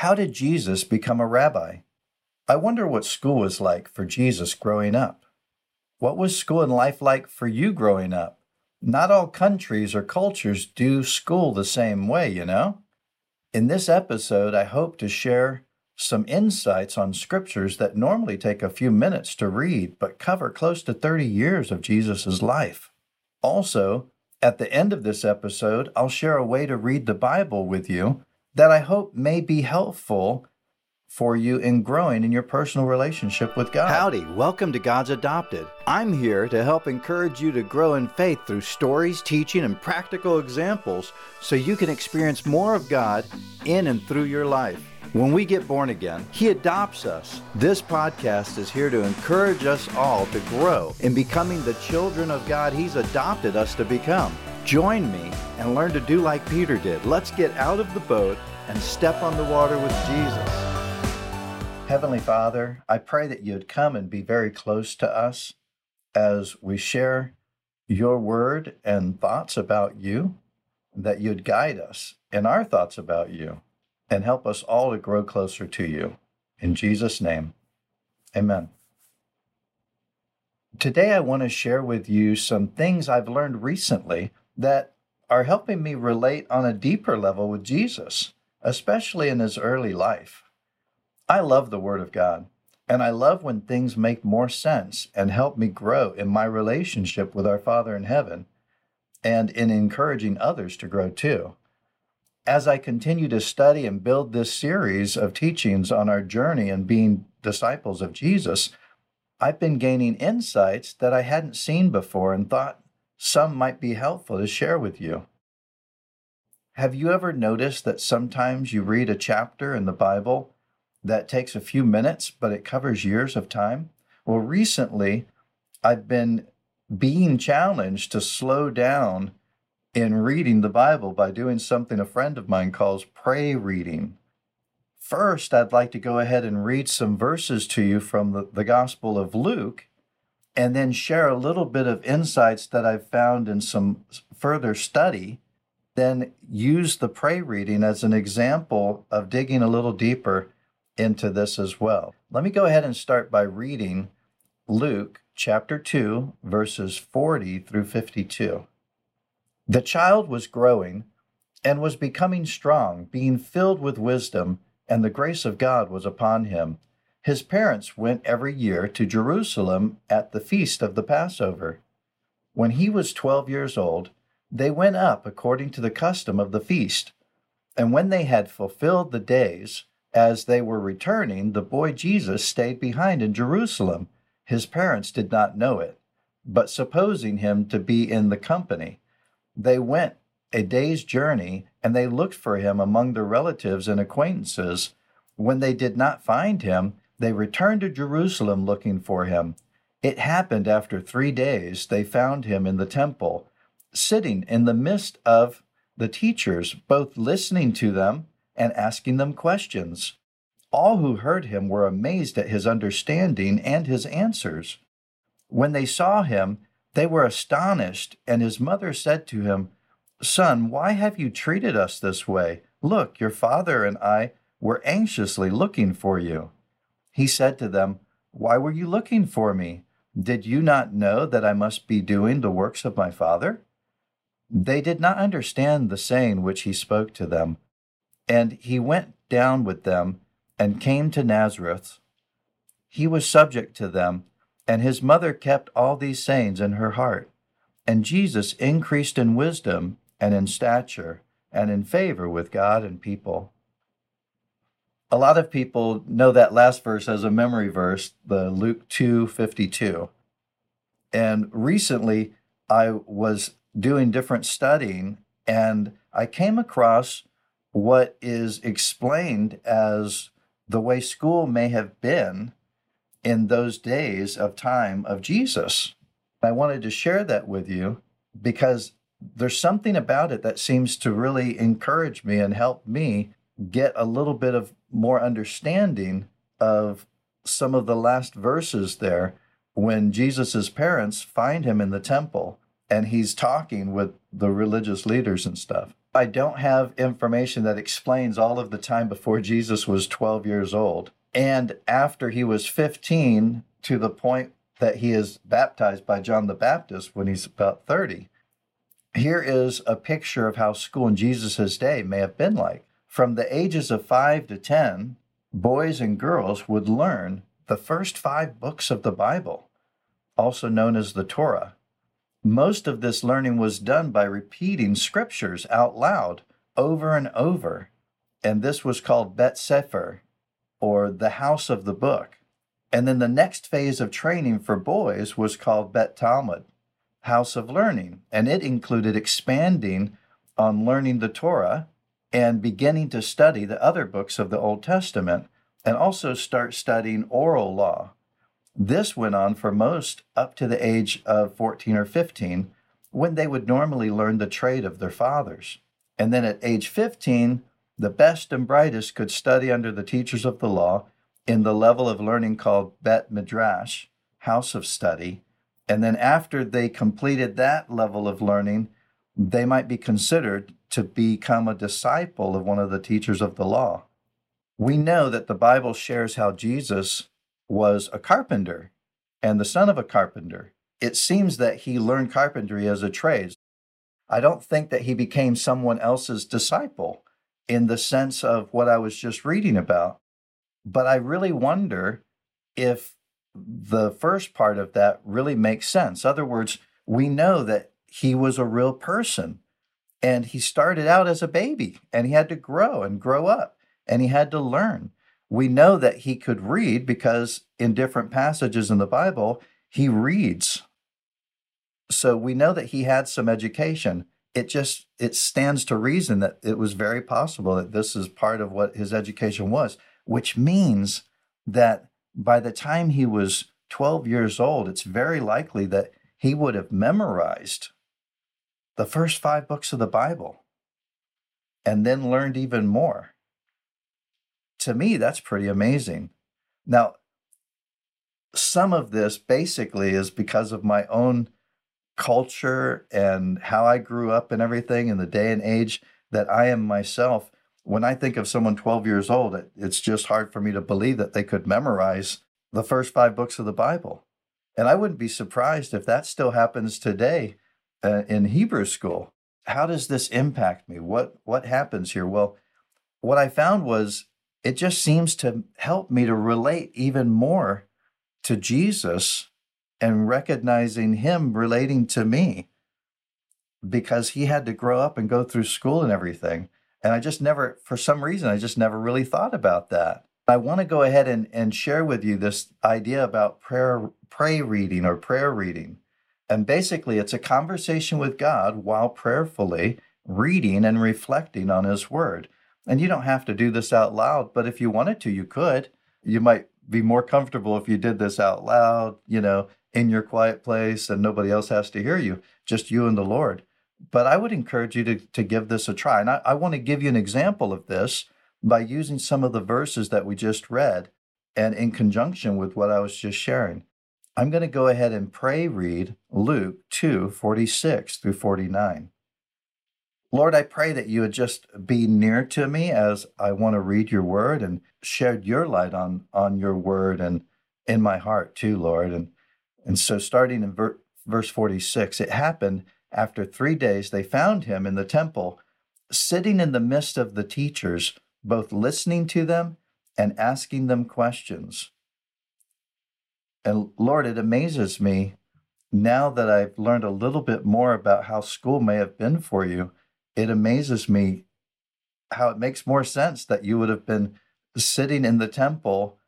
How did Jesus become a rabbi? I wonder what school was like for Jesus growing up. What was school and life like for you growing up? Not all countries or cultures do school the same way, you know? In this episode, I hope to share some insights on scriptures that normally take a few minutes to read, but cover close to 30 years of Jesus' life. Also, at the end of this episode, I'll share a way to read the Bible with you that I hope may be helpful for you in growing in your personal relationship with God. Howdy, welcome to God's Adopted. I'm here to help encourage you to grow in faith through stories, teaching, and practical examples so you can experience more of God in and through your life. When we get born again, He adopts us. This podcast is here to encourage us all to grow in becoming the children of God He's adopted us to become. Join me and learn to do like Peter did. Let's get out of the boat and step on the water with Jesus. Heavenly Father, I pray that you'd come and be very close to us as we share your word and thoughts about you, that you'd guide us in our thoughts about you and help us all to grow closer to you. In Jesus' name, amen. Today, I want to share with you some things I've learned recently that are helping me relate on a deeper level with Jesus, especially in his early life. I love the Word of God, and I love when things make more sense and help me grow in my relationship with our Father in heaven and in encouraging others to grow too as I continue to study and build this series of teachings on our journey and being disciples of Jesus, I've been gaining insights that I hadn't seen before and thought some might be helpful to share with you. Have you ever noticed that sometimes you read a chapter in the Bible that takes a few minutes, but it covers years of time? Well, recently, I've been being challenged to slow down in reading the Bible by doing something a friend of mine calls pray reading. First, I'd like to go ahead and read some verses to you from the, the Gospel of Luke and then share a little bit of insights that I've found in some further study. Then use the pray reading as an example of digging a little deeper into this as well. Let me go ahead and start by reading Luke chapter 2, verses 40 through 52. The child was growing and was becoming strong, being filled with wisdom, and the grace of God was upon him. His parents went every year to Jerusalem at the feast of the Passover. When he was twelve years old, they went up according to the custom of the feast. And when they had fulfilled the days, as they were returning, the boy Jesus stayed behind in Jerusalem. His parents did not know it, but supposing him to be in the company, they went a day's journey and they looked for him among their relatives and acquaintances. When they did not find him, they returned to Jerusalem looking for him. It happened after three days they found him in the temple, sitting in the midst of the teachers, both listening to them and asking them questions. All who heard him were amazed at his understanding and his answers. When they saw him, they were astonished, and his mother said to him, Son, why have you treated us this way? Look, your father and I were anxiously looking for you. He said to them, Why were you looking for me? Did you not know that I must be doing the works of my father? They did not understand the saying which he spoke to them. And he went down with them and came to Nazareth. He was subject to them and his mother kept all these sayings in her heart. And Jesus increased in wisdom and in stature and in favor with God and people. A lot of people know that last verse as a memory verse, the Luke 2:52. And recently I was doing different studying and I came across what is explained as the way school may have been in those days of time of Jesus. I wanted to share that with you because there's something about it that seems to really encourage me and help me get a little bit of more understanding of some of the last verses there when Jesus's parents find him in the temple and he's talking with the religious leaders and stuff. I don't have information that explains all of the time before Jesus was 12 years old and after he was 15 to the point that he is baptized by John the Baptist when he's about 30. Here is a picture of how school in Jesus' day may have been like. From the ages of 5 to 10, boys and girls would learn the first five books of the Bible, also known as the Torah. Most of this learning was done by repeating scriptures out loud over and over, and this was called Bet Sefer, or the house of the book. And then the next phase of training for boys was called Bet Talmud, house of learning, and it included expanding on learning the Torah and beginning to study the other books of the Old Testament and also start studying oral law this went on for most up to the age of 14 or 15, when they would normally learn the trade of their fathers. And then at age 15, the best and brightest could study under the teachers of the law in the level of learning called Bet Midrash, house of study. And then after they completed that level of learning, they might be considered to become a disciple of one of the teachers of the law. We know that the Bible shares how Jesus was a carpenter and the son of a carpenter. It seems that he learned carpentry as a trade. I don't think that he became someone else's disciple in the sense of what I was just reading about. But I really wonder if the first part of that really makes sense. In other words, we know that he was a real person and he started out as a baby and he had to grow and grow up and he had to learn we know that he could read because in different passages in the Bible, he reads. So we know that he had some education. It just it stands to reason that it was very possible that this is part of what his education was, which means that by the time he was 12 years old, it's very likely that he would have memorized the first five books of the Bible and then learned even more to me, that's pretty amazing. Now, some of this basically is because of my own culture and how I grew up and everything in the day and age that I am myself. When I think of someone 12 years old, it's just hard for me to believe that they could memorize the first five books of the Bible. And I wouldn't be surprised if that still happens today uh, in Hebrew school. How does this impact me? What what happens here? Well, what I found was it just seems to help me to relate even more to Jesus and recognizing him relating to me because he had to grow up and go through school and everything. And I just never, for some reason, I just never really thought about that. I want to go ahead and, and share with you this idea about prayer, pray reading or prayer reading. And basically, it's a conversation with God while prayerfully reading and reflecting on his word. And you don't have to do this out loud, but if you wanted to, you could. You might be more comfortable if you did this out loud, you know, in your quiet place and nobody else has to hear you, just you and the Lord. But I would encourage you to, to give this a try. And I, I want to give you an example of this by using some of the verses that we just read and in conjunction with what I was just sharing. I'm going to go ahead and pray read Luke 2 46 through 49. Lord, I pray that you would just be near to me as I want to read your word and shed your light on on your word and in my heart too, Lord. And and so starting in ver- verse 46, it happened after 3 days they found him in the temple sitting in the midst of the teachers, both listening to them and asking them questions. And Lord, it amazes me now that I've learned a little bit more about how school may have been for you it amazes me how it makes more sense that you would have been sitting in the temple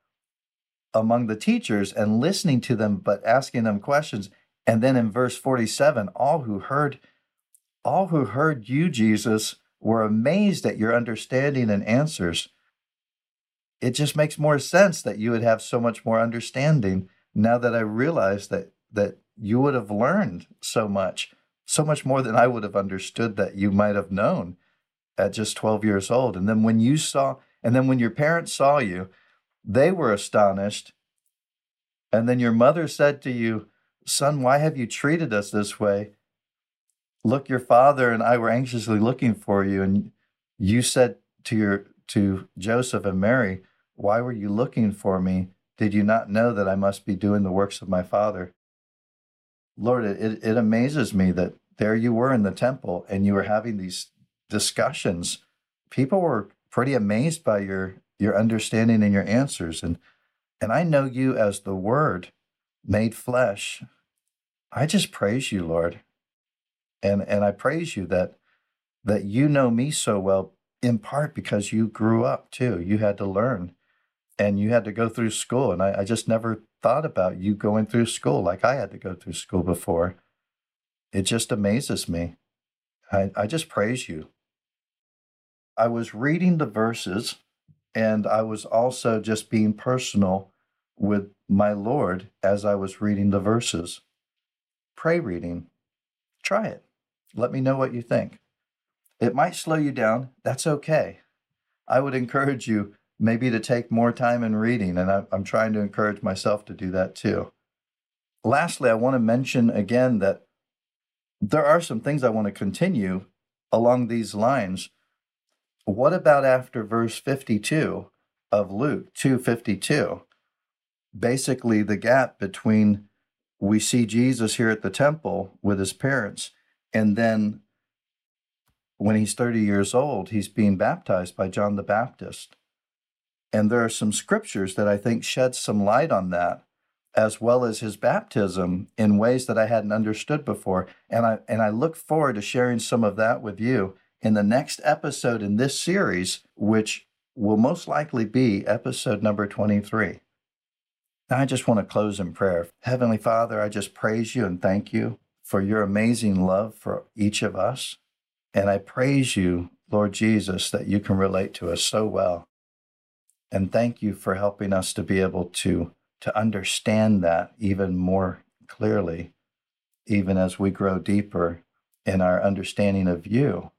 among the teachers and listening to them, but asking them questions. And then in verse 47, all who heard, all who heard you, Jesus, were amazed at your understanding and answers. It just makes more sense that you would have so much more understanding now that I realize that that you would have learned so much so much more than I would have understood that you might have known at just 12 years old. And then when you saw, and then when your parents saw you, they were astonished. And then your mother said to you, Son, why have you treated us this way? Look, your father and I were anxiously looking for you. And you said to your to Joseph and Mary, Why were you looking for me? Did you not know that I must be doing the works of my father? Lord, it, it amazes me that there you were in the temple and you were having these discussions. People were pretty amazed by your your understanding and your answers. And and I know you as the word made flesh. I just praise you, Lord. And and I praise you that that you know me so well in part because you grew up too. You had to learn and you had to go through school. And I, I just never thought about you going through school like I had to go through school before. It just amazes me. I, I just praise you. I was reading the verses and I was also just being personal with my Lord as I was reading the verses. Pray reading. Try it. Let me know what you think. It might slow you down. That's okay. I would encourage you maybe to take more time in reading, and I'm trying to encourage myself to do that too. Lastly, I want to mention again that there are some things I want to continue along these lines. What about after verse 52 of Luke 252? Basically, the gap between we see Jesus here at the temple with his parents, and then when he's 30 years old, he's being baptized by John the Baptist. And there are some scriptures that I think shed some light on that, as well as his baptism in ways that I hadn't understood before. And I and I look forward to sharing some of that with you in the next episode in this series, which will most likely be episode number 23. Now I just want to close in prayer. Heavenly Father, I just praise you and thank you for your amazing love for each of us. And I praise you, Lord Jesus, that you can relate to us so well. And thank you for helping us to be able to, to understand that even more clearly, even as we grow deeper in our understanding of you,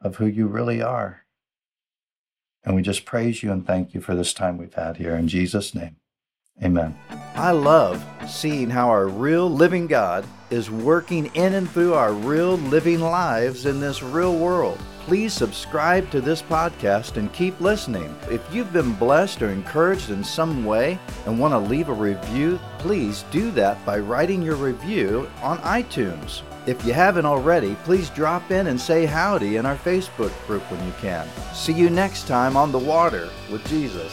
of who you really are. And we just praise you and thank you for this time we've had here. In Jesus' name, amen. I love seeing how our real living God is working in and through our real living lives in this real world please subscribe to this podcast and keep listening. If you've been blessed or encouraged in some way and want to leave a review, please do that by writing your review on iTunes. If you haven't already, please drop in and say howdy in our Facebook group when you can. See you next time on The Water with Jesus.